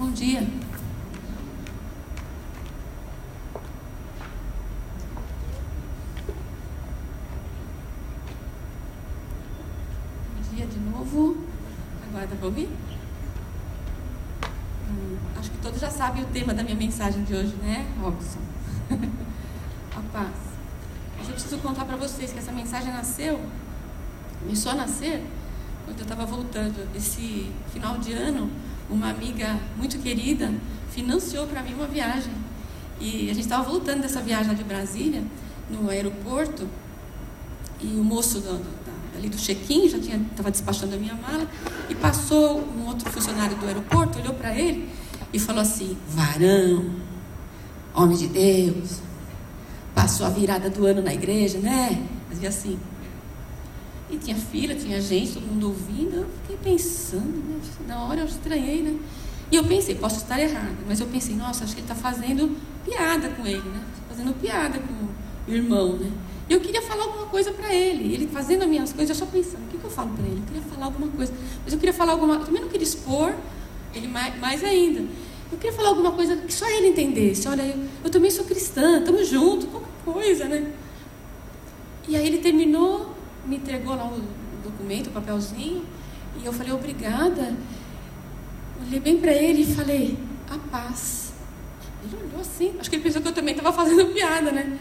Bom dia. Bom dia de novo. Aguarda para ouvir. Hum, acho que todos já sabem o tema da minha mensagem de hoje, né, Robson? a paz. Mas eu preciso contar para vocês que essa mensagem nasceu, começou a nascer, quando eu estava voltando esse final de ano uma amiga muito querida financiou para mim uma viagem. E a gente estava voltando dessa viagem de Brasília, no aeroporto, e o moço do, do, ali do check-in já estava despachando a minha mala, e passou um outro funcionário do aeroporto, olhou para ele e falou assim: Varão, homem de Deus, passou a virada do ano na igreja, né? Fazia assim. E tinha fila, tinha gente, todo mundo ouvindo. Pensando, né? na hora eu estranhei, né? E eu pensei, posso estar errada, mas eu pensei, nossa, acho que ele está fazendo piada com ele, né? Fazendo piada com o irmão, né? E eu queria falar alguma coisa para ele. Ele fazendo as minhas coisas, eu só pensando, o que, que eu falo para ele? Eu queria falar alguma coisa. Mas eu queria falar alguma Eu também não queria expor ele mais, mais ainda. Eu queria falar alguma coisa que só ele entendesse. Olha, eu, eu também sou cristã, estamos juntos, qualquer coisa, né? E aí ele terminou me entregou lá o documento, o papelzinho, e eu falei, obrigada. Olhei bem para ele e falei, a paz. Ele olhou assim, acho que ele pensou que eu também estava fazendo piada, né?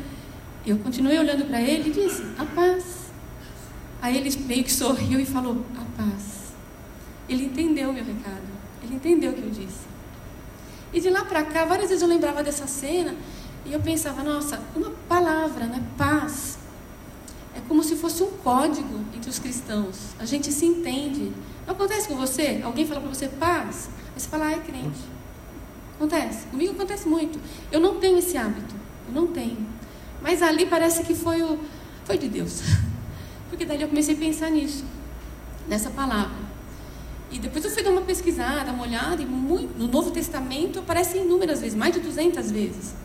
Eu continuei olhando para ele e disse, a paz. Aí ele meio que sorriu e falou, a paz. Ele entendeu o meu recado, ele entendeu o que eu disse. E de lá para cá, várias vezes eu lembrava dessa cena e eu pensava, nossa, uma palavra, né? Paz é como se fosse um código entre os cristãos. A gente se entende. Não acontece com você? Alguém fala para você paz, aí você fala, ah, é crente. Acontece. Comigo acontece muito. Eu não tenho esse hábito. Eu não tenho. Mas ali parece que foi o foi de Deus. Porque daí eu comecei a pensar nisso, nessa palavra. E depois eu fui dar uma pesquisada, uma olhada, e muito, no Novo Testamento aparece inúmeras vezes, mais de 200 vezes.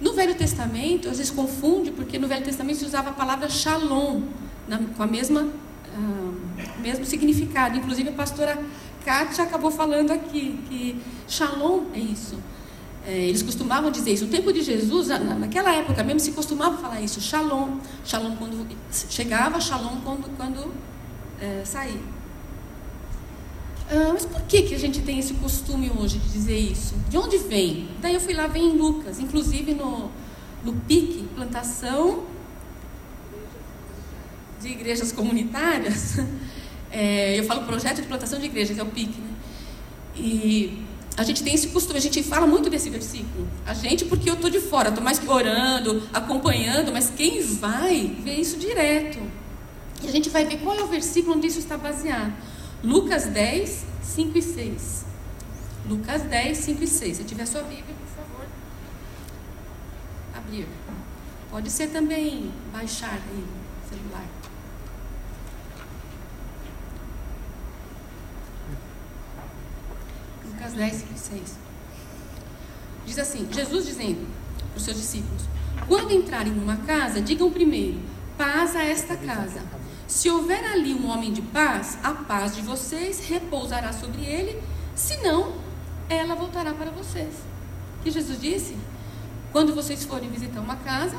No Velho Testamento, às vezes confunde, porque no Velho Testamento se usava a palavra shalom, na, com a mesma uh, mesmo significado. Inclusive a pastora Kátia acabou falando aqui que shalom é isso. É, eles costumavam dizer isso. No tempo de Jesus, na, naquela época mesmo, se costumava falar isso, shalom. Shalom quando chegava, shalom quando, quando é, saía. Ah, mas por que, que a gente tem esse costume hoje de dizer isso? De onde vem? Daí eu fui lá ver em Lucas, inclusive no, no PIC, plantação de igrejas comunitárias. É, eu falo projeto de plantação de igrejas, é o PIC, né? E a gente tem esse costume, a gente fala muito desse versículo. A gente, porque eu estou de fora, estou mais orando, acompanhando, mas quem vai vê isso direto. E a gente vai ver qual é o versículo onde isso está baseado. Lucas 10, 5 e 6. Lucas 10, 5 e 6. Se tiver sua Bíblia, por favor, abrir. Pode ser também baixar aí, celular. Lucas 10, 5 e 6. Diz assim: Jesus dizendo para os seus discípulos: Quando entrarem numa casa, digam primeiro: paz a esta casa. Se houver ali um homem de paz, a paz de vocês repousará sobre ele, senão ela voltará para vocês. Que Jesus disse? Quando vocês forem visitar uma casa,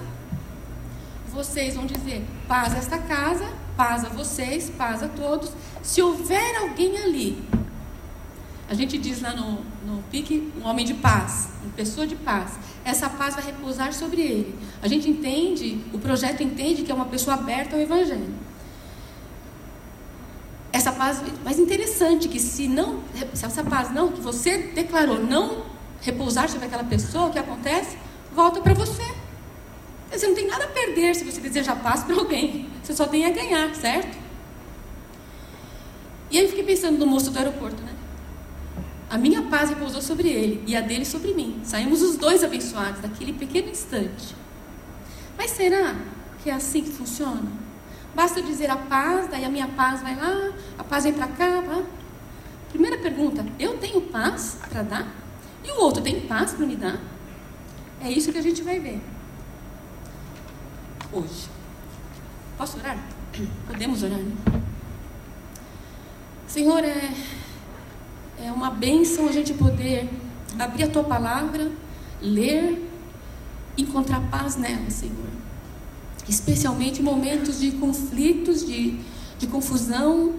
vocês vão dizer: paz a esta casa, paz a vocês, paz a todos. Se houver alguém ali, a gente diz lá no, no pique, um homem de paz, uma pessoa de paz. Essa paz vai repousar sobre ele. A gente entende, o projeto entende que é uma pessoa aberta ao Evangelho essa paz mais interessante que se não se essa paz não que você declarou não repousar sobre aquela pessoa o que acontece? Volta para você. Você não tem nada a perder se você deseja paz para alguém. Você só tem a ganhar certo? E aí eu fiquei pensando no moço do aeroporto né? A minha paz repousou sobre ele e a dele sobre mim. Saímos os dois abençoados daquele pequeno instante. Mas será que é assim que funciona Basta dizer a paz, daí a minha paz vai lá, a paz vem para cá. Vai. Primeira pergunta: eu tenho paz para dar? E o outro tem paz para me dar? É isso que a gente vai ver hoje. Posso orar? Podemos orar, né? Senhor, é, é uma bênção a gente poder abrir a tua palavra, ler, encontrar paz nela, Senhor. Especialmente em momentos de conflitos, de, de confusão,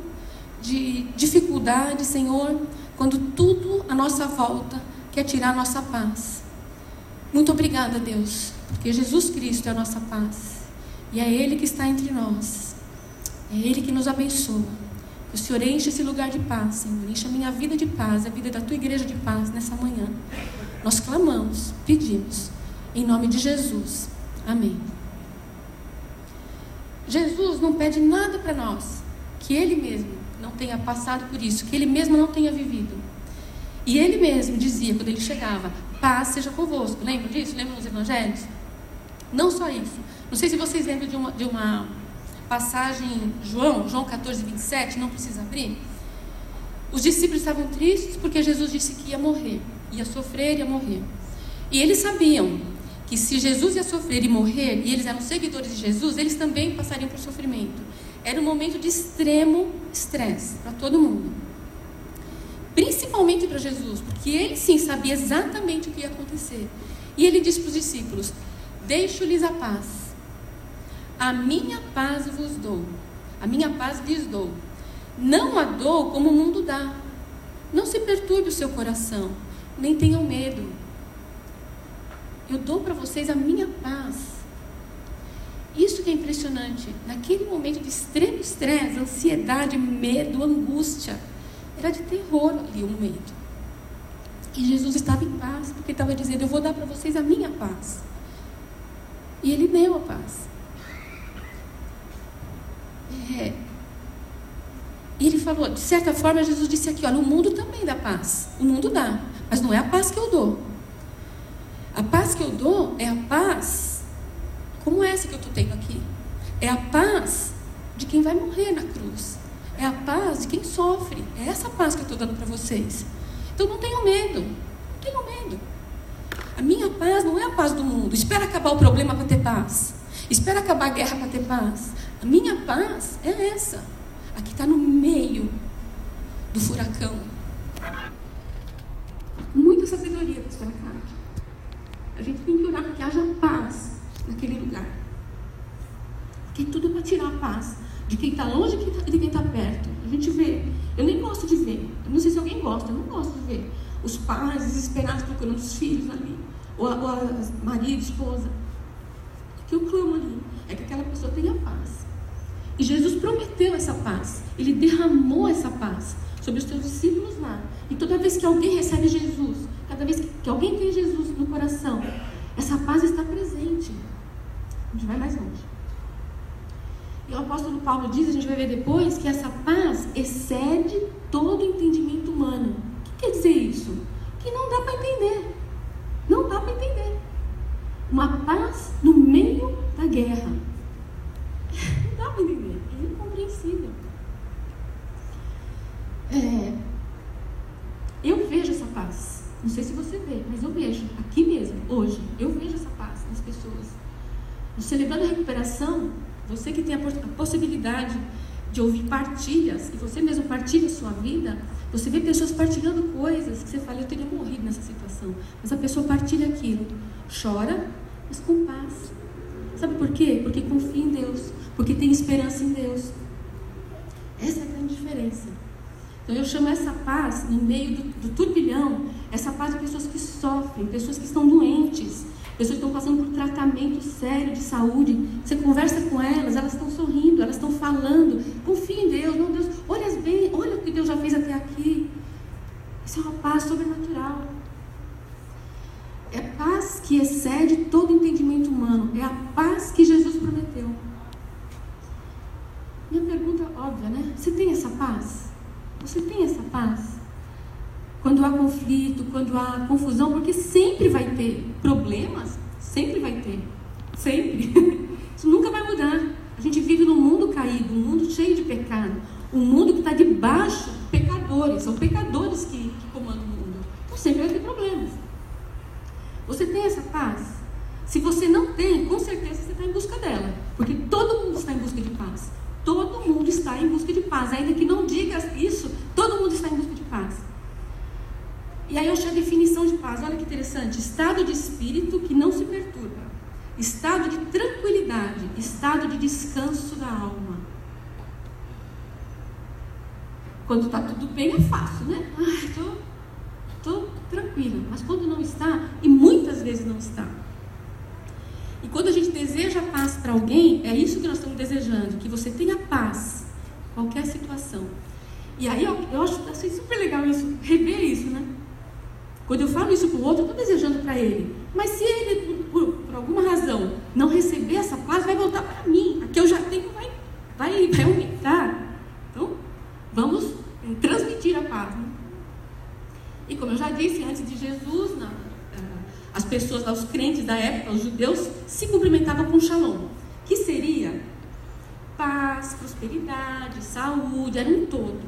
de dificuldade, Senhor, quando tudo à nossa volta quer tirar a nossa paz. Muito obrigada, Deus, porque Jesus Cristo é a nossa paz. E é Ele que está entre nós. É Ele que nos abençoa. Que o Senhor enche esse lugar de paz, Senhor. Enche a minha vida de paz, a vida da tua igreja de paz nessa manhã. Nós clamamos, pedimos, em nome de Jesus. Amém. Jesus não pede nada para nós que Ele mesmo não tenha passado por isso, que Ele mesmo não tenha vivido. E Ele mesmo dizia, quando Ele chegava, paz seja convosco. Lembra disso? Lembra nos evangelhos? Não só isso. Não sei se vocês lembram de uma, de uma passagem, João, João 14, 27, não precisa abrir. Os discípulos estavam tristes porque Jesus disse que ia morrer, ia sofrer, ia morrer. E eles sabiam que se Jesus ia sofrer e morrer, e eles eram seguidores de Jesus, eles também passariam por sofrimento. Era um momento de extremo estresse para todo mundo. Principalmente para Jesus, porque ele sim sabia exatamente o que ia acontecer. E ele disse para os discípulos: Deixo-lhes a paz. A minha paz vos dou. A minha paz lhes dou. Não a dou como o mundo dá. Não se perturbe o seu coração, nem tenham medo. Eu dou para vocês a minha paz. Isso que é impressionante. Naquele momento de extremo estresse, ansiedade, medo, angústia, era de terror ali o momento. E Jesus estava em paz, porque estava dizendo: Eu vou dar para vocês a minha paz. E ele deu a paz. É, ele falou, de certa forma, Jesus disse aqui: olha, o mundo também dá paz. O mundo dá, mas não é a paz que eu dou. A paz que eu dou é a paz como essa que eu estou tendo aqui. É a paz de quem vai morrer na cruz. É a paz de quem sofre. É essa paz que eu estou dando para vocês. Então não tenham medo. Não tenham medo. A minha paz não é a paz do mundo. Espera acabar o problema para ter paz. Espera acabar a guerra para ter paz. A minha paz é essa. Aqui está no meio do furacão. Muita sabedoria, pastor Cátia. A gente tem que orar para que haja paz naquele lugar. Tem tudo para tirar a paz de quem está longe e de quem está perto. A gente vê. Eu nem gosto de ver. Eu não sei se alguém gosta, eu não gosto de ver. Os pais desesperados procurando os filhos ali. Ou a, ou a marido, esposa. O que eu clamo ali é que aquela pessoa tenha paz. E Jesus prometeu essa paz. Ele derramou essa paz sobre os seus discípulos lá. E toda vez que alguém recebe Jesus, cada vez que alguém tem Jesus no coração, essa paz está presente. A gente vai mais longe. E o apóstolo Paulo diz, a gente vai ver depois, que essa paz excede todo entendimento humano. O que quer dizer isso? Que não dá para entender. Não dá para entender. Uma paz no meio da guerra. Não dá para entender. É incompreensível. É, eu vejo essa paz. Não sei se você vê, mas eu vejo. Aqui mesmo, hoje, eu vejo essa paz nas pessoas. No Celebrando a Recuperação, você que tem a possibilidade de ouvir partilhas, e você mesmo partilha a sua vida, você vê pessoas partilhando coisas que você fala, eu teria morrido nessa situação. Mas a pessoa partilha aquilo. Chora, mas com paz. Sabe por quê? Porque confia em Deus. Porque tem esperança em Deus. Essa é a grande diferença. Então eu chamo essa paz, no meio do, do turbilhão, essa paz de pessoas que sofrem, pessoas que estão doentes, pessoas estão passando por tratamento sério de saúde. Você conversa com elas, elas estão sorrindo, elas estão falando. Confia em Deus, não Deus, olha bem, olha o que Deus já fez até aqui. Isso é uma paz sobrenatural. É paz que excede todo entendimento humano. É a paz que Jesus prometeu. Minha pergunta é óbvia, né? Você tem essa paz? Você tem essa paz? Quando há conflito, quando há confusão, porque sempre vai ter problemas, sempre vai ter. Sempre. Isso nunca vai mudar. A gente vive num mundo caído, um mundo cheio de pecado. Um mundo que está debaixo de pecadores. São pecadores que, que comandam o mundo. Então sempre vai ter problemas. Você tem essa paz? Se você não tem, com certeza você está em busca dela. Porque todo mundo está em busca de paz. Todo mundo está em busca de paz. Ainda que não diga isso, todo mundo está em busca de paz. E aí eu achei a definição de paz. Olha que interessante. Estado de espírito que não se perturba. Estado de tranquilidade. Estado de descanso da alma. Quando está tudo bem é fácil, né? Ai, tô, tô tranquila. Mas quando não está, e muitas vezes não está. E quando a gente deseja paz para alguém, é isso que nós estamos desejando, que você tenha paz, qualquer situação. E aí eu, eu acho achei super legal isso, rever isso, né? Quando eu falo isso para o outro, eu estou desejando para ele. Mas se ele, por, por, alguma razão, não receber essa paz, vai voltar para mim. A que eu já tenho vai, vai, vai aumentar. Então, vamos transmitir a paz. Né? E como eu já disse, antes de Jesus, na, eh, as pessoas, os crentes da época, os judeus, se cumprimentavam com shalom, que seria paz, prosperidade, saúde, era um todo.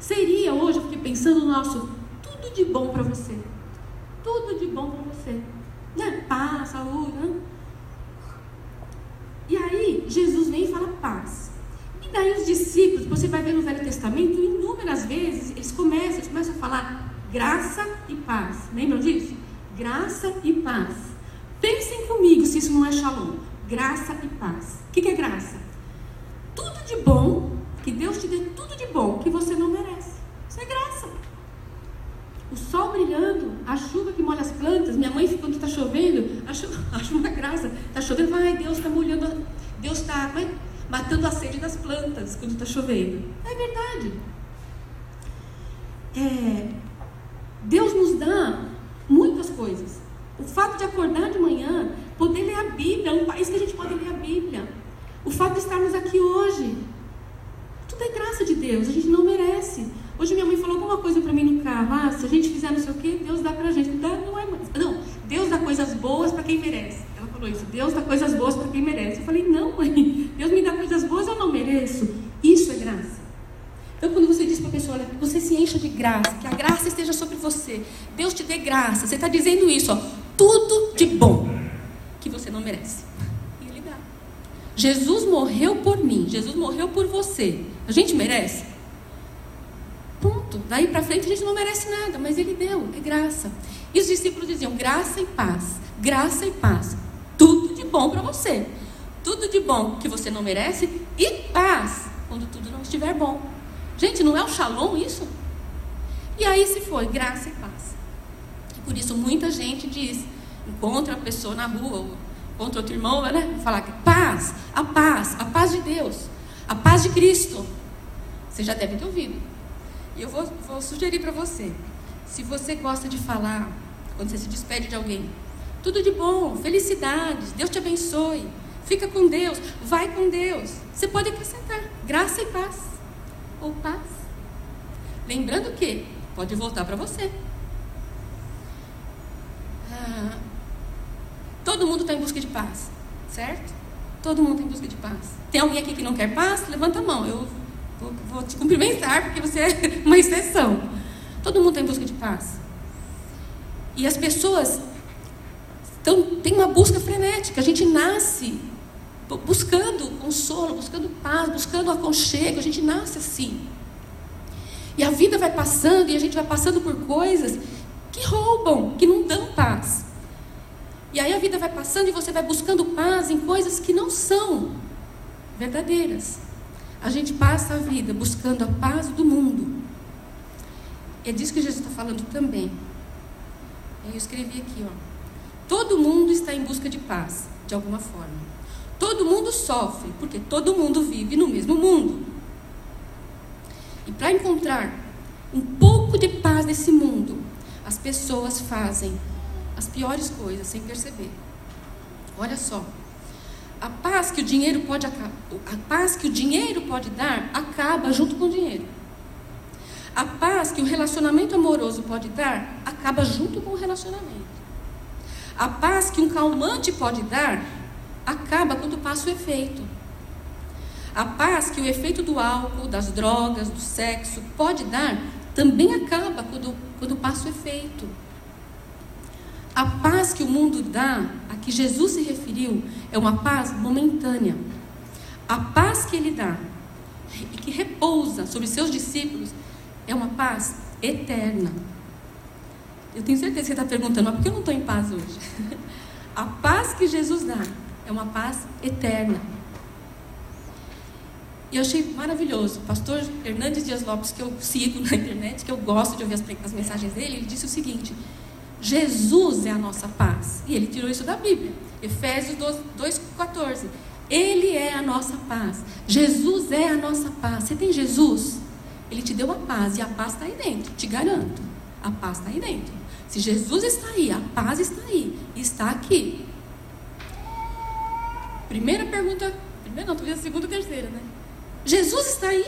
Seria hoje, eu fiquei pensando no nosso tudo de bom para você. Tudo de bom para você. Né? Paz, saúde. Né? E aí, Jesus vem e fala paz. E daí os discípulos, você vai ver no Velho Testamento, inúmeras vezes, eles começam, eles começam a falar graça e paz. Lembram disso? Graça e paz. Pensem comigo se isso não é shalom. Graça e paz. O que, que é graça? Tudo de bom, que Deus te dê tudo de bom que você não merece. Isso é graça o sol brilhando, a chuva que molha as plantas. Minha mãe, quando está chovendo, acho, acho uma graça. Está chovendo, vai, Deus está molhando, Deus está é? matando a sede das plantas quando está chovendo. É verdade. É, Deus nos dá muitas coisas. O fato de acordar de manhã, poder ler a Bíblia, é um país que a gente pode ler a Bíblia. O fato de estarmos aqui hoje. Tudo é graça de Deus, a gente não merece. Hoje minha mãe falou alguma coisa para mim no carro. Ah, se a gente fizer não sei o quê, Deus dá para a gente. Dá, não é Não, Deus dá coisas boas para quem merece. Ela falou isso. Deus dá coisas boas para quem merece. Eu falei, não, mãe. Deus me dá coisas boas, eu não mereço. Isso é graça. Então, quando você diz para a pessoa, olha, você se encha de graça, que a graça esteja sobre você, Deus te dê graça, você está dizendo isso, ó, tudo de bom que você não merece. E Ele dá. Jesus morreu por mim, Jesus morreu por você. A gente merece? Ponto. Daí para frente a gente não merece nada, mas ele deu, é graça. E os discípulos diziam: graça e paz, graça e paz. Tudo de bom para você. Tudo de bom que você não merece e paz quando tudo não estiver bom. Gente, não é o shalom isso? E aí se foi, graça e paz. E por isso muita gente diz, encontra a pessoa na rua, encontra outro irmão, né? Falar que paz, a paz, a paz de Deus, a paz de Cristo. Você já deve ter ouvido. E eu vou, vou sugerir para você: se você gosta de falar, quando você se despede de alguém, tudo de bom, felicidades, Deus te abençoe, fica com Deus, vai com Deus. Você pode acrescentar graça e paz, ou paz. Lembrando que pode voltar para você. Ah, todo mundo está em busca de paz, certo? Todo mundo está em busca de paz. Tem alguém aqui que não quer paz? Levanta a mão. Eu Vou, vou te cumprimentar porque você é uma exceção. Todo mundo está em busca de paz. E as pessoas têm uma busca frenética. A gente nasce buscando consolo, buscando paz, buscando aconchego. A gente nasce assim. E a vida vai passando e a gente vai passando por coisas que roubam, que não dão paz. E aí a vida vai passando e você vai buscando paz em coisas que não são verdadeiras. A gente passa a vida buscando a paz do mundo. É disso que Jesus está falando também. Eu escrevi aqui, ó. Todo mundo está em busca de paz, de alguma forma. Todo mundo sofre, porque todo mundo vive no mesmo mundo. E para encontrar um pouco de paz nesse mundo, as pessoas fazem as piores coisas sem perceber. Olha só. A paz que o dinheiro pode a paz que o dinheiro pode dar acaba junto com o dinheiro. A paz que o relacionamento amoroso pode dar acaba junto com o relacionamento. A paz que um calmante pode dar acaba quando passa o efeito. A paz que o efeito do álcool, das drogas, do sexo pode dar também acaba quando, quando passa o efeito. A paz que o mundo dá, que Jesus se referiu, é uma paz momentânea. A paz que ele dá e que repousa sobre seus discípulos é uma paz eterna. Eu tenho certeza que você está perguntando, mas por que eu não estou em paz hoje? A paz que Jesus dá é uma paz eterna. E eu achei maravilhoso. O pastor Hernandes Dias Lopes, que eu sigo na internet, que eu gosto de ouvir as, as mensagens dele, ele disse o seguinte: Jesus é a nossa paz. E ele tirou isso da Bíblia. Efésios 2,14. Ele é a nossa paz. Jesus é a nossa paz. Você tem Jesus? Ele te deu a paz. E a paz está aí dentro. Te garanto. A paz está aí dentro. Se Jesus está aí, a paz está aí. Está aqui. Primeira pergunta. Primeira não, segunda ou terceira, né? Jesus está aí.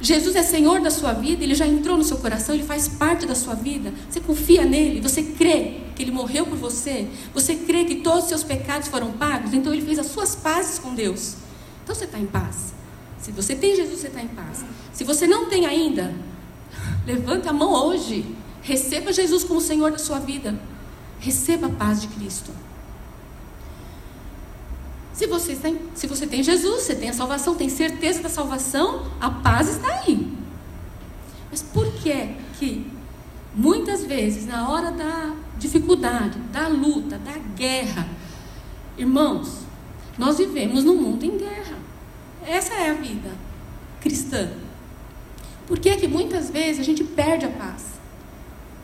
Jesus é Senhor da sua vida, Ele já entrou no seu coração, Ele faz parte da sua vida. Você confia nele, você crê que Ele morreu por você, você crê que todos os seus pecados foram pagos, então Ele fez as suas pazes com Deus. Então você está em paz. Se você tem Jesus, você está em paz. Se você não tem ainda, levanta a mão hoje. Receba Jesus como Senhor da sua vida. Receba a paz de Cristo. Se você, tem, se você tem Jesus, você tem a salvação, tem certeza da salvação, a paz está aí. Mas por que que muitas vezes, na hora da dificuldade, da luta, da guerra, irmãos, nós vivemos num mundo em guerra. Essa é a vida cristã. Por que que muitas vezes a gente perde a paz?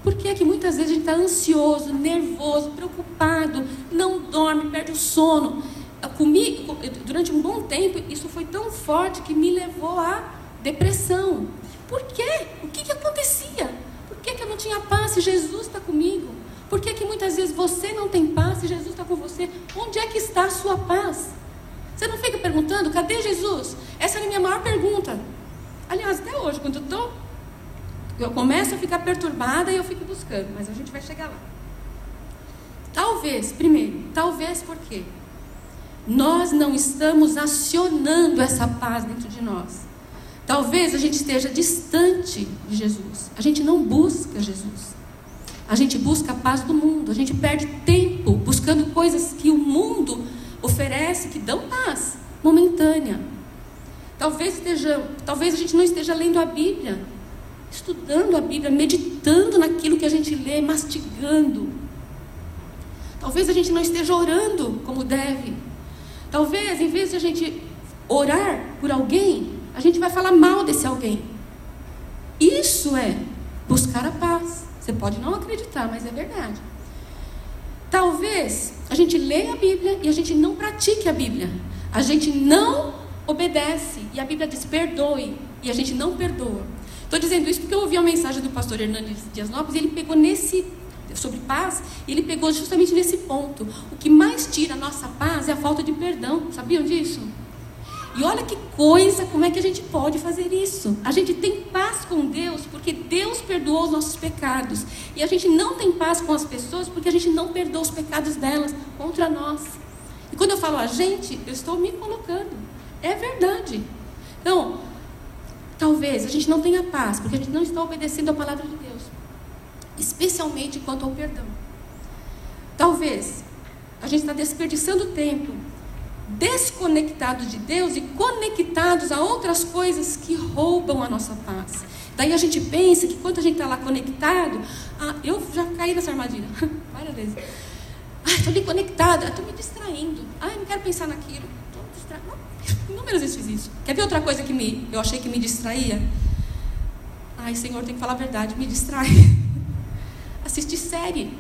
Por que que muitas vezes a gente está ansioso, nervoso, preocupado, não dorme, perde o sono? Comigo, durante um bom tempo, isso foi tão forte que me levou à depressão. Por quê? O que, que acontecia? Por que, que eu não tinha paz se Jesus está comigo? Por que, que muitas vezes você não tem paz se Jesus está com você? Onde é que está a sua paz? Você não fica perguntando, cadê Jesus? Essa é a minha maior pergunta. Aliás, até hoje, quando eu estou. Eu começo a ficar perturbada e eu fico buscando, mas a gente vai chegar lá. Talvez, primeiro, talvez por quê? Nós não estamos acionando essa paz dentro de nós. Talvez a gente esteja distante de Jesus. A gente não busca Jesus. A gente busca a paz do mundo. A gente perde tempo buscando coisas que o mundo oferece que dão paz momentânea. Talvez esteja, talvez a gente não esteja lendo a Bíblia, estudando a Bíblia, meditando naquilo que a gente lê, mastigando. Talvez a gente não esteja orando como deve. Talvez, em vez de a gente orar por alguém, a gente vai falar mal desse alguém. Isso é buscar a paz. Você pode não acreditar, mas é verdade. Talvez a gente leia a Bíblia e a gente não pratique a Bíblia. A gente não obedece e a Bíblia diz perdoe e a gente não perdoa. Estou dizendo isso porque eu ouvi a mensagem do pastor Hernandes Dias Lopes e ele pegou nesse sobre paz, ele pegou justamente nesse ponto. O que mais tira a nossa paz é a falta de perdão. Sabiam disso? E olha que coisa, como é que a gente pode fazer isso? A gente tem paz com Deus porque Deus perdoou os nossos pecados. E a gente não tem paz com as pessoas porque a gente não perdoa os pecados delas contra nós. E quando eu falo a gente, eu estou me colocando. É verdade. Então, talvez a gente não tenha paz porque a gente não está obedecendo a palavra de especialmente quanto ao perdão. Talvez a gente está desperdiçando tempo desconectados de Deus e conectados a outras coisas que roubam a nossa paz. Daí a gente pensa que quando a gente está lá conectado, ah, eu já caí nessa armadilha várias vezes. Ah, estou ali conectada, estou me distraindo. Ah, eu não quero pensar naquilo. Estou distraindo. Inúmeras vezes fiz isso. Quer ver outra coisa que me, eu achei que me distraía? Ai, Senhor, tem que falar a verdade, me distrai. assistir série.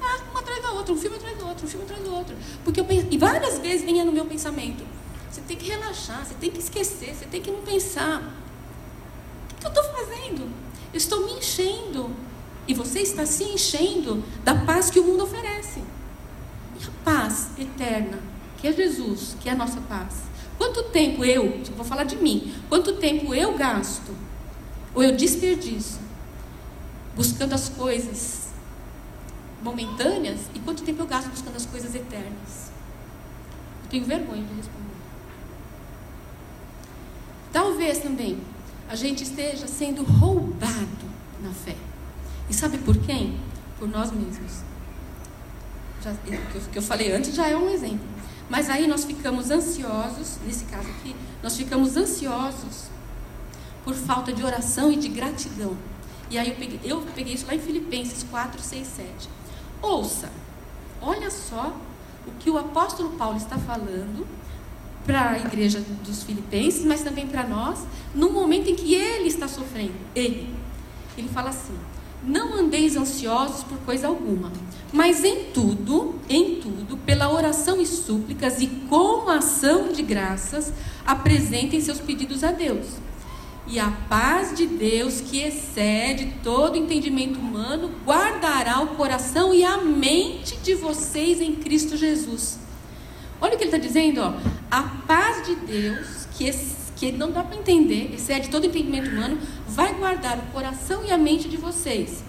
Ah, uma atrás da outra, um filme atrás do outro, um filme atrás do outro. Porque eu e várias vezes vinha no meu pensamento: você tem que relaxar, você tem que esquecer, você tem que não pensar. O que eu estou fazendo? Eu estou me enchendo. E você está se enchendo da paz que o mundo oferece. E a paz eterna, que é Jesus, que é a nossa paz. Quanto tempo eu, vou falar de mim, quanto tempo eu gasto, ou eu desperdiço, buscando as coisas momentâneas e quanto tempo eu gasto buscando as coisas eternas? Eu tenho vergonha de responder. Talvez também a gente esteja sendo roubado na fé. E sabe por quem? Por nós mesmos. Já, o que eu falei antes já é um exemplo. Mas aí nós ficamos ansiosos, nesse caso aqui, nós ficamos ansiosos por falta de oração e de gratidão. E aí eu peguei, eu peguei isso lá em Filipenses 4, 6, 7. Ouça, olha só o que o apóstolo Paulo está falando para a igreja dos filipenses, mas também para nós, no momento em que ele está sofrendo. Ele. Ele fala assim: Não andeis ansiosos por coisa alguma, mas em tudo, em tudo, pela oração e súplicas e com ação de graças, apresentem seus pedidos a Deus. E a paz de Deus, que excede todo entendimento humano, guardará o coração e a mente de vocês em Cristo Jesus. Olha o que ele está dizendo, ó. A paz de Deus, que, que não dá para entender, excede todo entendimento humano, vai guardar o coração e a mente de vocês.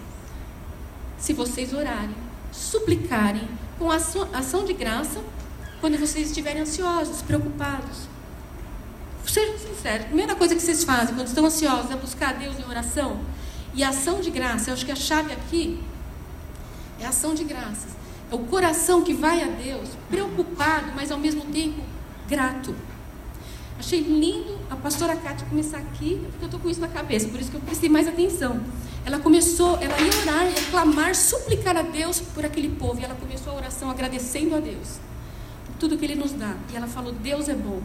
Se vocês orarem, suplicarem, com ação, de graça, quando vocês estiverem ansiosos, preocupados. Sejam sinceros, a primeira coisa que vocês fazem quando estão ansiosos é buscar a Deus em oração. E ação de graça, eu acho que a chave aqui é ação de graças. É o coração que vai a Deus, preocupado, mas ao mesmo tempo grato. Achei lindo a pastora Cátia começar aqui, porque eu estou com isso na cabeça, por isso que eu prestei mais atenção. Ela começou, ela ia orar, ia clamar, suplicar a Deus por aquele povo. E ela começou a oração agradecendo a Deus por tudo que Ele nos dá. E ela falou: Deus é bom.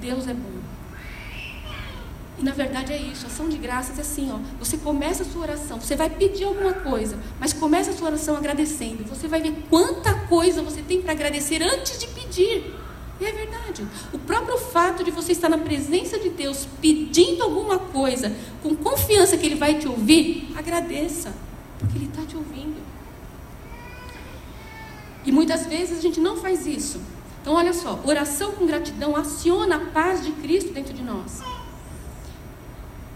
Deus é bom. E na verdade é isso, ação de graças é assim, ó. Você começa a sua oração, você vai pedir alguma coisa, mas começa a sua oração agradecendo. Você vai ver quanta coisa você tem para agradecer antes de pedir. E é verdade. O próprio fato de você estar na presença de Deus pedindo alguma coisa, com confiança que Ele vai te ouvir, agradeça, porque Ele está te ouvindo. E muitas vezes a gente não faz isso. Então, olha só: oração com gratidão aciona a paz de Cristo dentro de nós.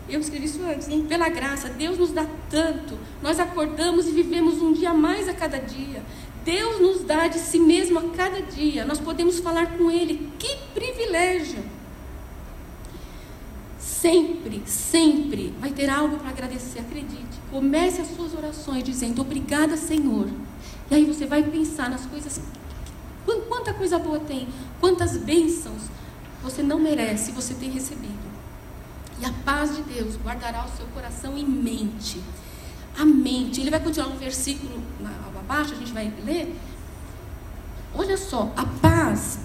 Eu escrevi isso antes, hein? Pela graça, Deus nos dá tanto. Nós acordamos e vivemos um dia mais a cada dia. Deus nos dá de si mesmo a cada dia. Nós podemos falar com Ele. Que privilégio! Sempre, sempre vai ter algo para agradecer. Acredite. Comece as suas orações dizendo: Obrigada, Senhor. E aí você vai pensar nas coisas. Quanta coisa boa tem, quantas bênçãos você não merece, você tem recebido. E a paz de Deus guardará o seu coração e mente. A mente. Ele vai continuar no versículo abaixo, a gente vai ler. Olha só, a paz,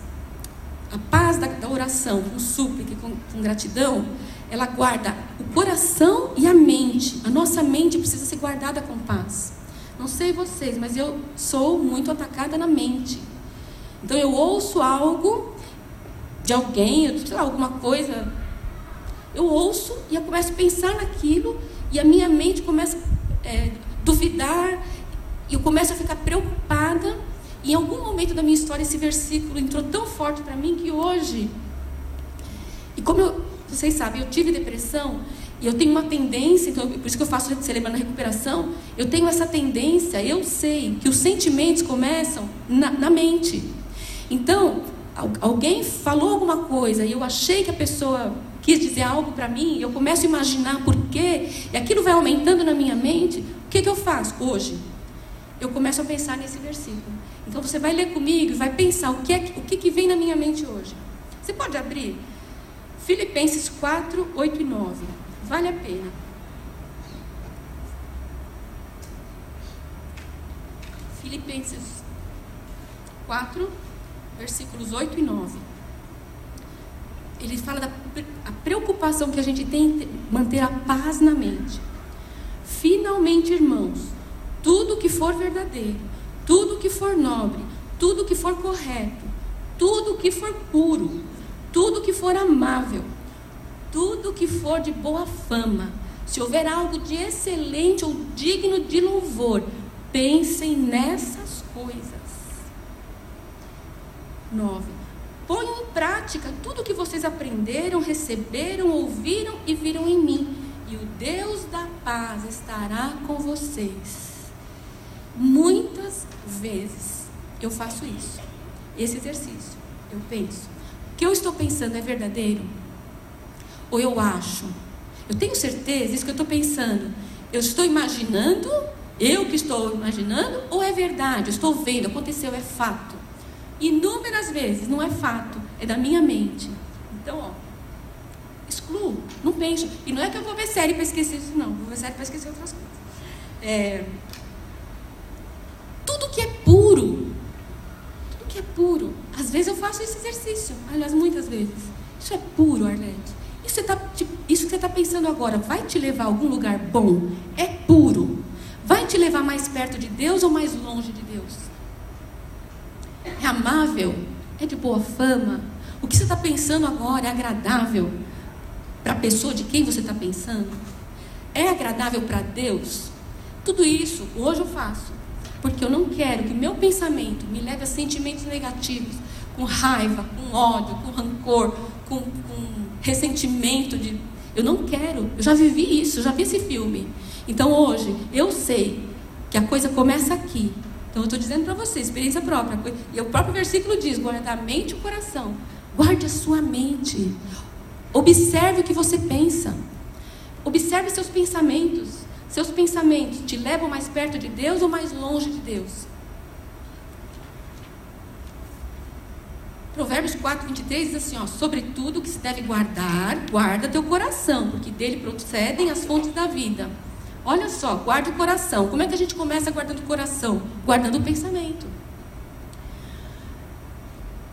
a paz da, da oração, com súplica, com, com gratidão, ela guarda o coração e a mente. A nossa mente precisa ser guardada com paz. Não sei vocês, mas eu sou muito atacada na mente. Então eu ouço algo de alguém, sei lá, alguma coisa eu ouço e eu começo a pensar naquilo e a minha mente começa a é, duvidar e eu começo a ficar preocupada. E em algum momento da minha história esse versículo entrou tão forte para mim que hoje, e como eu, vocês sabem, eu tive depressão e eu tenho uma tendência, então, por isso que eu faço celebrando a recuperação, eu tenho essa tendência, eu sei que os sentimentos começam na, na mente. Então, alguém falou alguma coisa e eu achei que a pessoa quis dizer algo para mim, eu começo a imaginar por quê, e aquilo vai aumentando na minha mente, o que, que eu faço hoje? Eu começo a pensar nesse versículo. Então você vai ler comigo e vai pensar o que, é, o que, que vem na minha mente hoje. Você pode abrir Filipenses 4, 8 e 9. Vale a pena. Filipenses 4, versículos 8 e 9 ele fala da preocupação que a gente tem em manter a paz na mente. Finalmente, irmãos, tudo que for verdadeiro, tudo que for nobre, tudo que for correto, tudo que for puro, tudo que for amável, tudo que for de boa fama, se houver algo de excelente ou digno de louvor, pensem nessas coisas. 9 Ponham em prática tudo o que vocês aprenderam, receberam, ouviram e viram em mim. E o Deus da paz estará com vocês. Muitas vezes eu faço isso, esse exercício. Eu penso, o que eu estou pensando é verdadeiro? Ou eu acho? Eu tenho certeza, isso que eu estou pensando. Eu estou imaginando, eu que estou imaginando, ou é verdade? Eu estou vendo, aconteceu, é fato. Inúmeras vezes, não é fato, é da minha mente. Então, ó, excluo, não penso. E não é que eu vou ver série para esquecer isso, não. Vou ver série para esquecer outras coisas. É, tudo que é puro, tudo que é puro. Às vezes eu faço esse exercício, aliás, muitas vezes. Isso é puro, Arlete. Isso, tá, isso que você está pensando agora vai te levar a algum lugar bom? É puro. Vai te levar mais perto de Deus ou mais longe de Deus? É amável? É de boa fama? O que você está pensando agora é agradável para a pessoa de quem você está pensando? É agradável para Deus? Tudo isso hoje eu faço, porque eu não quero que meu pensamento me leve a sentimentos negativos, com raiva, com ódio, com rancor, com, com ressentimento de. Eu não quero, eu já vivi isso, eu já vi esse filme. Então hoje, eu sei que a coisa começa aqui. Então eu estou dizendo para você, experiência própria. E o próprio versículo diz: guarda a mente e o coração. Guarde a sua mente. Observe o que você pensa. Observe seus pensamentos. Seus pensamentos te levam mais perto de Deus ou mais longe de Deus? Provérbios 4, 23 diz assim: ó, sobre tudo que se deve guardar, guarda teu coração, porque dele procedem as fontes da vida. Olha só, guarde o coração. Como é que a gente começa guardando o coração? Guardando o pensamento.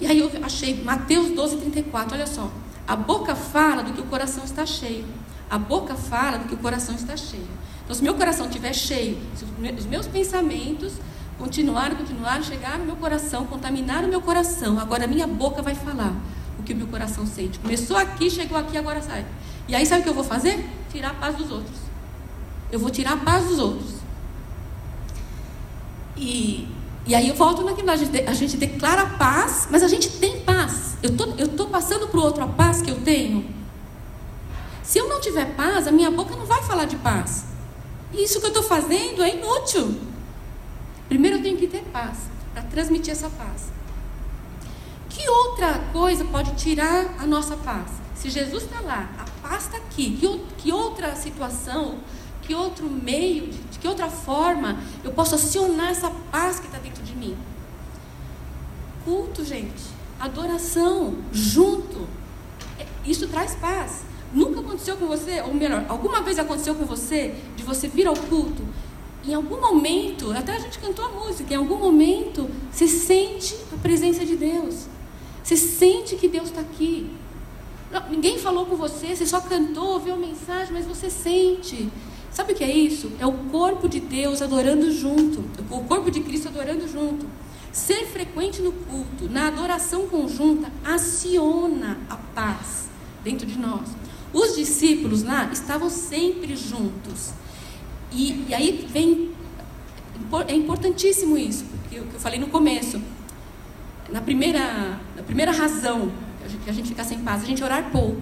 E aí eu achei Mateus 12, 34, olha só. A boca fala do que o coração está cheio. A boca fala do que o coração está cheio. Então, se meu coração estiver cheio, se os meus pensamentos continuarem, continuarem, chegar no meu coração, contaminar o meu coração, agora a minha boca vai falar o que o meu coração sente. Começou aqui, chegou aqui, agora sai. E aí, sabe o que eu vou fazer? Tirar a paz dos outros. Eu vou tirar a paz dos outros. E, e aí eu volto naquilo, a gente, a gente declara paz, mas a gente tem paz. Eu tô, estou tô passando para o outro a paz que eu tenho. Se eu não tiver paz, a minha boca não vai falar de paz. E isso que eu estou fazendo é inútil. Primeiro eu tenho que ter paz para transmitir essa paz. Que outra coisa pode tirar a nossa paz? Se Jesus está lá, a paz está aqui. Que, que, outra situação, que outro meio, de, que outra forma eu posso acionar essa paz que está dentro de mim? Culto, gente. Adoração, junto. É, isso traz paz. Nunca aconteceu com você, ou melhor, alguma vez aconteceu com você de você vir ao culto? Em algum momento, até a gente cantou a música, em algum momento você sente a presença de Deus. Você sente que Deus está aqui. Não, ninguém falou com você, você só cantou, ouviu a mensagem, mas você sente. Sabe o que é isso? É o corpo de Deus adorando junto, o corpo de Cristo adorando junto. Ser frequente no culto, na adoração conjunta, aciona a paz dentro de nós. Os discípulos lá estavam sempre juntos. E, e aí vem. É importantíssimo isso, porque o que eu falei no começo. Na primeira, na primeira razão que a gente fica sem paz, a gente orar pouco.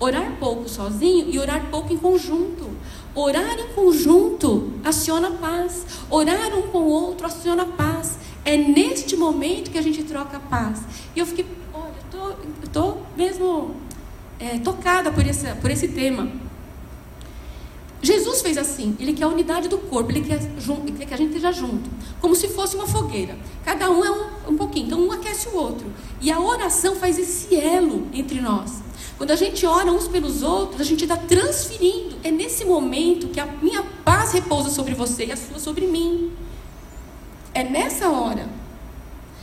Orar pouco sozinho e orar pouco em conjunto. Orar em conjunto aciona paz. Orar um com o outro aciona paz. É neste momento que a gente troca a paz. E eu fiquei, olha, eu tô, tô mesmo é, tocada por esse, por esse tema. Jesus fez assim, ele quer a unidade do corpo, ele quer, ele quer que a gente esteja junto, como se fosse uma fogueira. Cada um é um, um pouquinho, então um aquece o outro. E a oração faz esse elo entre nós. Quando a gente ora uns pelos outros, a gente está transferindo. É nesse momento que a minha paz repousa sobre você e a sua sobre mim. É nessa hora.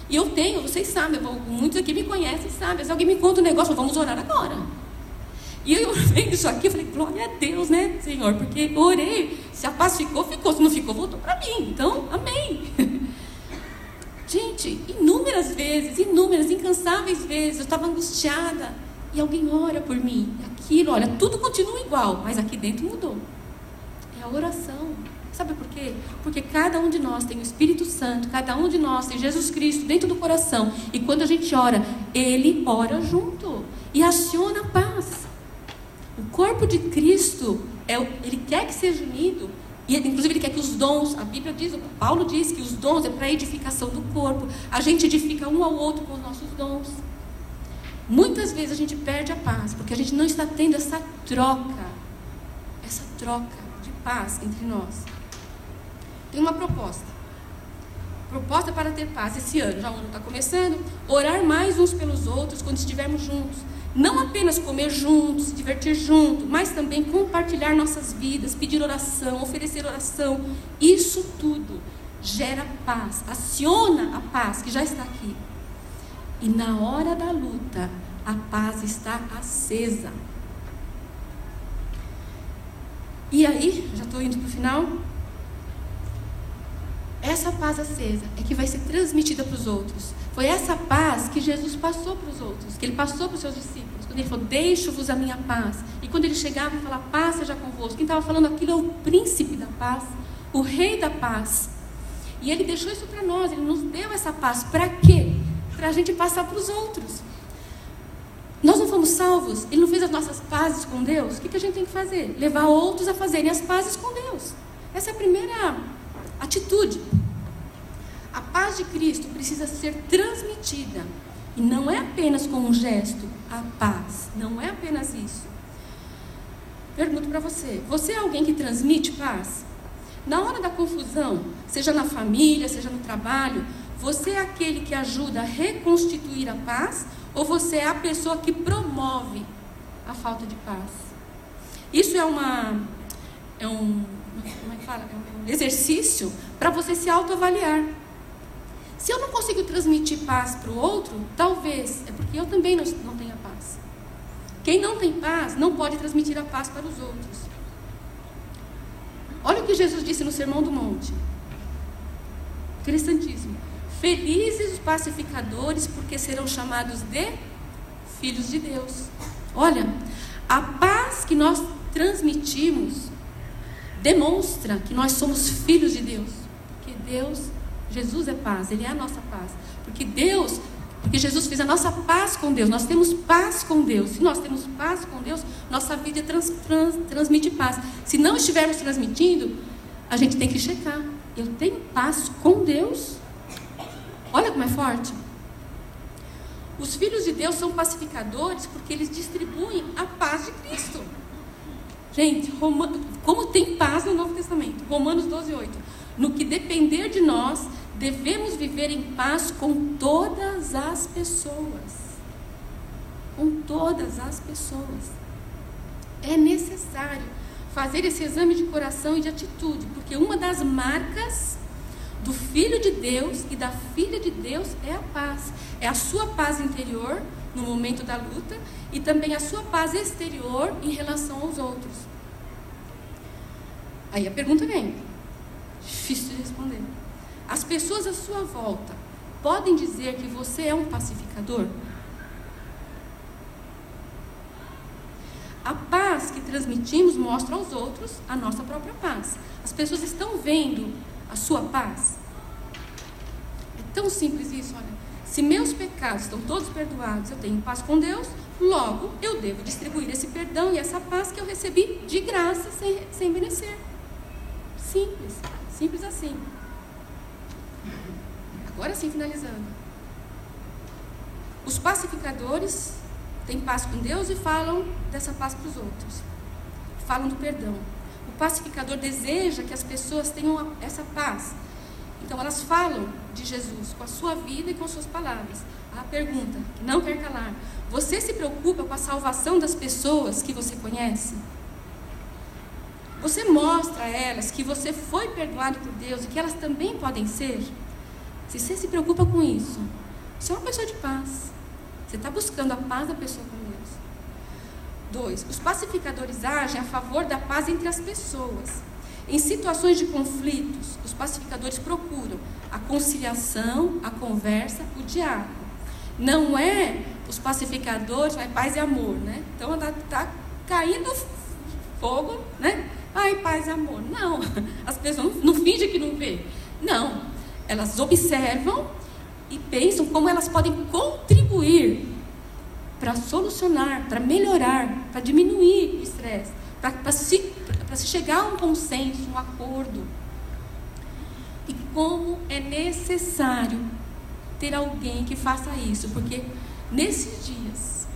E eu tenho, vocês sabem, muitos aqui me conhecem, sabem. Se alguém me conta um negócio, vamos orar agora. E eu vendo isso aqui, eu falei, glória a Deus, né, Senhor? Porque orei. Se a paz ficou, ficou. Se não ficou, voltou para mim. Então, amém. Gente, inúmeras vezes, inúmeras, incansáveis vezes, eu estava angustiada. E alguém ora por mim. Aquilo, olha, tudo continua igual, mas aqui dentro mudou. É a oração. Sabe por quê? Porque cada um de nós tem o Espírito Santo, cada um de nós tem Jesus Cristo dentro do coração. E quando a gente ora, Ele ora junto e aciona a paz. O corpo de Cristo, é, ele quer que seja unido. E, inclusive, ele quer que os dons, a Bíblia diz, Paulo diz que os dons é para edificação do corpo. A gente edifica um ao outro com os nossos dons. Muitas vezes a gente perde a paz, porque a gente não está tendo essa troca, essa troca de paz entre nós. Tem uma proposta. Proposta para ter paz esse ano, já o ano está começando. Orar mais uns pelos outros quando estivermos juntos Não apenas comer juntos, se divertir junto, mas também compartilhar nossas vidas, pedir oração, oferecer oração. Isso tudo gera paz, aciona a paz que já está aqui. E na hora da luta, a paz está acesa. E aí, já estou indo para o final. Essa paz acesa é que vai ser transmitida para os outros. Foi essa paz que Jesus passou para os outros, que ele passou para os seus discípulos. Quando ele falou, deixo-vos a minha paz. E quando ele chegava e falava, paz seja convosco. Quem estava falando aquilo é o príncipe da paz, o rei da paz. E ele deixou isso para nós, ele nos deu essa paz. Para quê? Para a gente passar para os outros. Nós não fomos salvos, ele não fez as nossas pazes com Deus. O que, que a gente tem que fazer? Levar outros a fazerem as pazes com Deus. Essa é a primeira atitude. A paz de Cristo precisa ser transmitida. E não é apenas com um gesto, a paz. Não é apenas isso. Pergunto para você: você é alguém que transmite paz? Na hora da confusão, seja na família, seja no trabalho, você é aquele que ajuda a reconstituir a paz ou você é a pessoa que promove a falta de paz? Isso é uma é um como é que fala? É um exercício para você se autoavaliar. Se eu não consigo transmitir paz para o outro, talvez é porque eu também não, não tenho paz. Quem não tem paz não pode transmitir a paz para os outros. Olha o que Jesus disse no Sermão do Monte. Interessantíssimo. Felizes os pacificadores, porque serão chamados de filhos de Deus. Olha, a paz que nós transmitimos demonstra que nós somos filhos de Deus. Que Deus Jesus é paz, Ele é a nossa paz. Porque Deus, porque Jesus fez a nossa paz com Deus, nós temos paz com Deus. Se nós temos paz com Deus, nossa vida trans, trans, transmite paz. Se não estivermos transmitindo, a gente tem que checar. Eu tenho paz com Deus? Olha como é forte. Os filhos de Deus são pacificadores porque eles distribuem a paz de Cristo. Gente, como tem paz no Novo Testamento? Romanos 12, 8. No que depender de nós, devemos viver em paz com todas as pessoas. Com todas as pessoas. É necessário fazer esse exame de coração e de atitude, porque uma das marcas do filho de Deus e da filha de Deus é a paz. É a sua paz interior no momento da luta e também a sua paz exterior em relação aos outros. Aí a pergunta vem: difícil de responder. As pessoas à sua volta podem dizer que você é um pacificador? A paz que transmitimos mostra aos outros a nossa própria paz. As pessoas estão vendo a sua paz. É tão simples isso, olha. Se meus pecados estão todos perdoados, eu tenho paz com Deus, logo eu devo distribuir esse perdão e essa paz que eu recebi de graça, sem, sem merecer. Simples, simples assim. Agora sim, finalizando. Os pacificadores têm paz com Deus e falam dessa paz para os outros. Falam do perdão. Pacificador deseja que as pessoas tenham essa paz. Então elas falam de Jesus com a sua vida e com suas palavras. A pergunta, que não quer calar: você se preocupa com a salvação das pessoas que você conhece? Você mostra a elas que você foi perdoado por Deus e que elas também podem ser? Se você se preocupa com isso, você é uma pessoa de paz. Você está buscando a paz da pessoa com Deus. Dois, os pacificadores agem a favor da paz entre as pessoas. Em situações de conflitos, os pacificadores procuram a conciliação, a conversa, o diálogo. Não é os pacificadores, é paz e amor, né? Então está tá caindo fogo, né? Ai, paz e amor. Não, as pessoas não, não fingem que não vê. Não, elas observam e pensam como elas podem contribuir para solucionar, para melhorar, para diminuir o estresse, para se, se chegar a um consenso, um acordo. E como é necessário ter alguém que faça isso, porque nesses dias,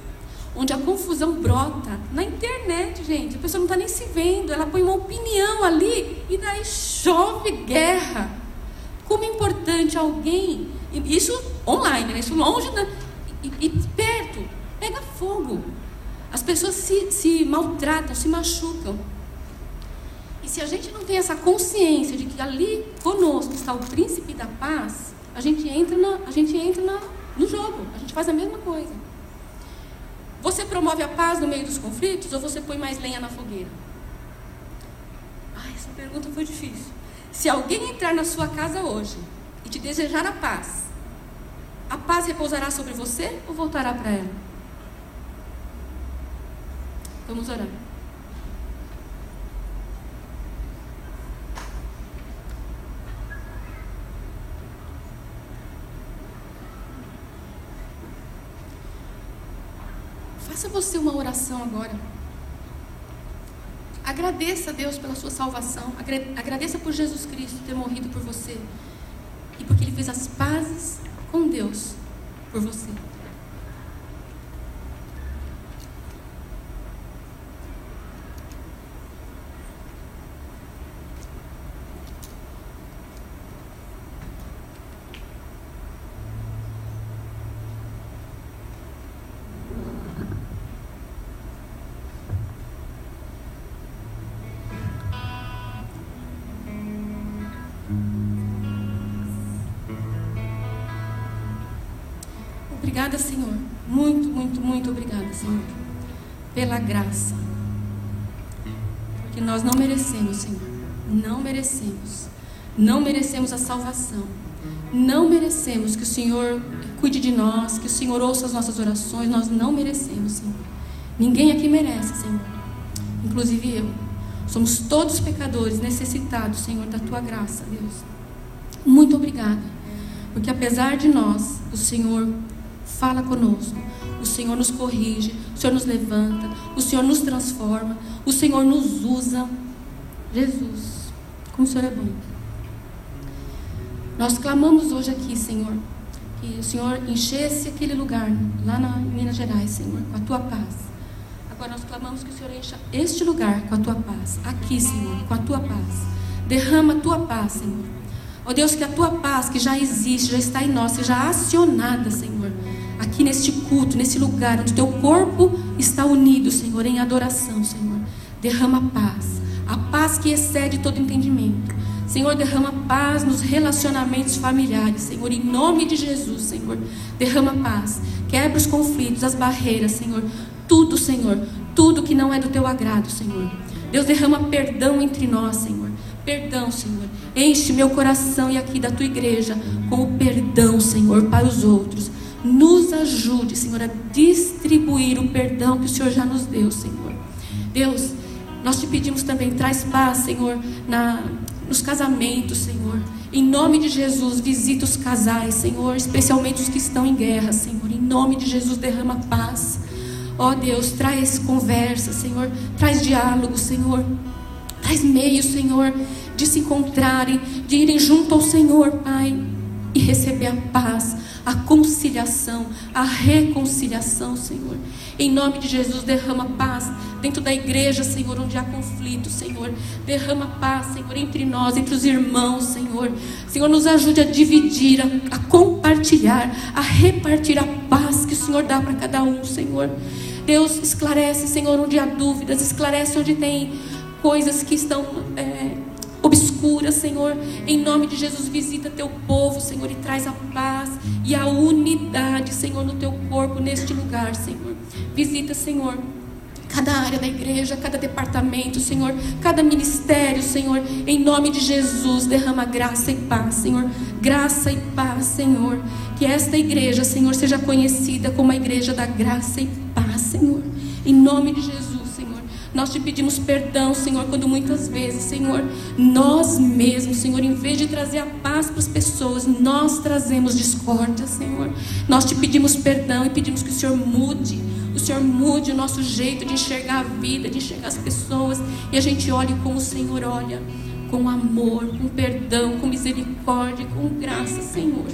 onde a confusão brota na internet, gente, a pessoa não está nem se vendo, ela põe uma opinião ali e daí chove guerra como é importante alguém, isso online, né? isso longe, né? e, e perto, pega fogo. As pessoas se, se maltratam, se machucam. E se a gente não tem essa consciência de que ali conosco está o príncipe da paz, a gente entra, na, a gente entra na, no jogo, a gente faz a mesma coisa. Você promove a paz no meio dos conflitos ou você põe mais lenha na fogueira? Ai, essa pergunta foi difícil. Se alguém entrar na sua casa hoje e te desejar a paz, a paz repousará sobre você ou voltará para ela? Vamos orar. Faça você uma oração agora. Agradeça a Deus pela sua salvação. Agradeça por Jesus Cristo ter morrido por você. E porque Ele fez as pazes com Deus por você. Graça. Porque nós não merecemos, Senhor. Não merecemos. Não merecemos a salvação. Não merecemos que o Senhor cuide de nós, que o Senhor ouça as nossas orações. Nós não merecemos, Senhor. Ninguém aqui merece, Senhor. Inclusive eu. Somos todos pecadores, necessitados, Senhor, da tua graça, Deus. Muito obrigada. Porque apesar de nós, o Senhor fala conosco. O Senhor nos corrige, o Senhor nos levanta, o Senhor nos transforma, o Senhor nos usa. Jesus, como o Senhor é bom. Nós clamamos hoje aqui, Senhor, que o Senhor enchesse aquele lugar lá na, Minas Gerais, Senhor, com a tua paz. Agora nós clamamos que o Senhor encha este lugar com a tua paz. Aqui, Senhor, com a tua paz. Derrama a tua paz, Senhor. Ó oh Deus, que a tua paz que já existe, já está em nós, seja acionada, Senhor aqui neste culto, nesse lugar onde teu corpo está unido, Senhor, em adoração, Senhor. Derrama paz, a paz que excede todo entendimento. Senhor, derrama paz nos relacionamentos familiares, Senhor, em nome de Jesus, Senhor. Derrama paz, quebra os conflitos, as barreiras, Senhor. Tudo, Senhor, tudo que não é do teu agrado, Senhor. Deus derrama perdão entre nós, Senhor. Perdão, Senhor. Enche meu coração e aqui da tua igreja com o perdão, Senhor, para os outros. Nos ajude, Senhor, a distribuir o perdão que o Senhor já nos deu, Senhor. Deus, nós te pedimos também, traz paz, Senhor, na, nos casamentos, Senhor. Em nome de Jesus, visita os casais, Senhor, especialmente os que estão em guerra, Senhor. Em nome de Jesus, derrama paz. Ó Deus, traz conversa, Senhor. Traz diálogo, Senhor. Traz meios, Senhor, de se encontrarem, de irem junto ao Senhor, Pai, e receber a paz, a conciliação, a reconciliação, Senhor. Em nome de Jesus, derrama paz dentro da igreja, Senhor, onde há conflito, Senhor. Derrama paz, Senhor, entre nós, entre os irmãos, Senhor. Senhor, nos ajude a dividir, a, a compartilhar, a repartir a paz que o Senhor dá para cada um, Senhor. Deus, esclarece, Senhor, onde há dúvidas, esclarece onde tem coisas que estão. É, obscura, Senhor. Em nome de Jesus, visita teu povo, Senhor, e traz a paz e a unidade, Senhor, no teu corpo, neste lugar, Senhor. Visita, Senhor, cada área da igreja, cada departamento, Senhor, cada ministério, Senhor, em nome de Jesus, derrama graça e paz, Senhor, graça e paz, Senhor, que esta igreja, Senhor, seja conhecida como a igreja da graça e paz, Senhor, em nome de Jesus. Nós te pedimos perdão, Senhor, quando muitas vezes, Senhor, nós mesmos, Senhor, em vez de trazer a paz para as pessoas, nós trazemos discórdia, Senhor. Nós te pedimos perdão e pedimos que o Senhor mude, o Senhor mude o nosso jeito de enxergar a vida, de enxergar as pessoas, e a gente olhe como o Senhor olha, com amor, com perdão, com misericórdia, com graça, Senhor.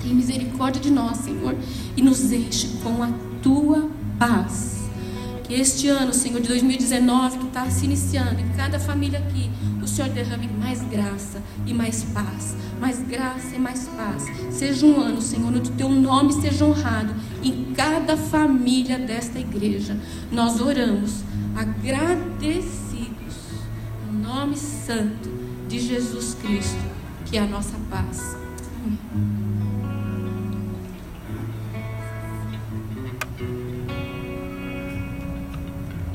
Tem misericórdia de nós, Senhor, e nos enche com a tua paz. Que este ano, Senhor, de 2019, que está se iniciando, em cada família aqui, o Senhor derrame mais graça e mais paz. Mais graça e mais paz. Seja um ano, Senhor, onde o teu nome seja honrado em cada família desta igreja. Nós oramos agradecidos no nome santo de Jesus Cristo, que é a nossa paz. Amém.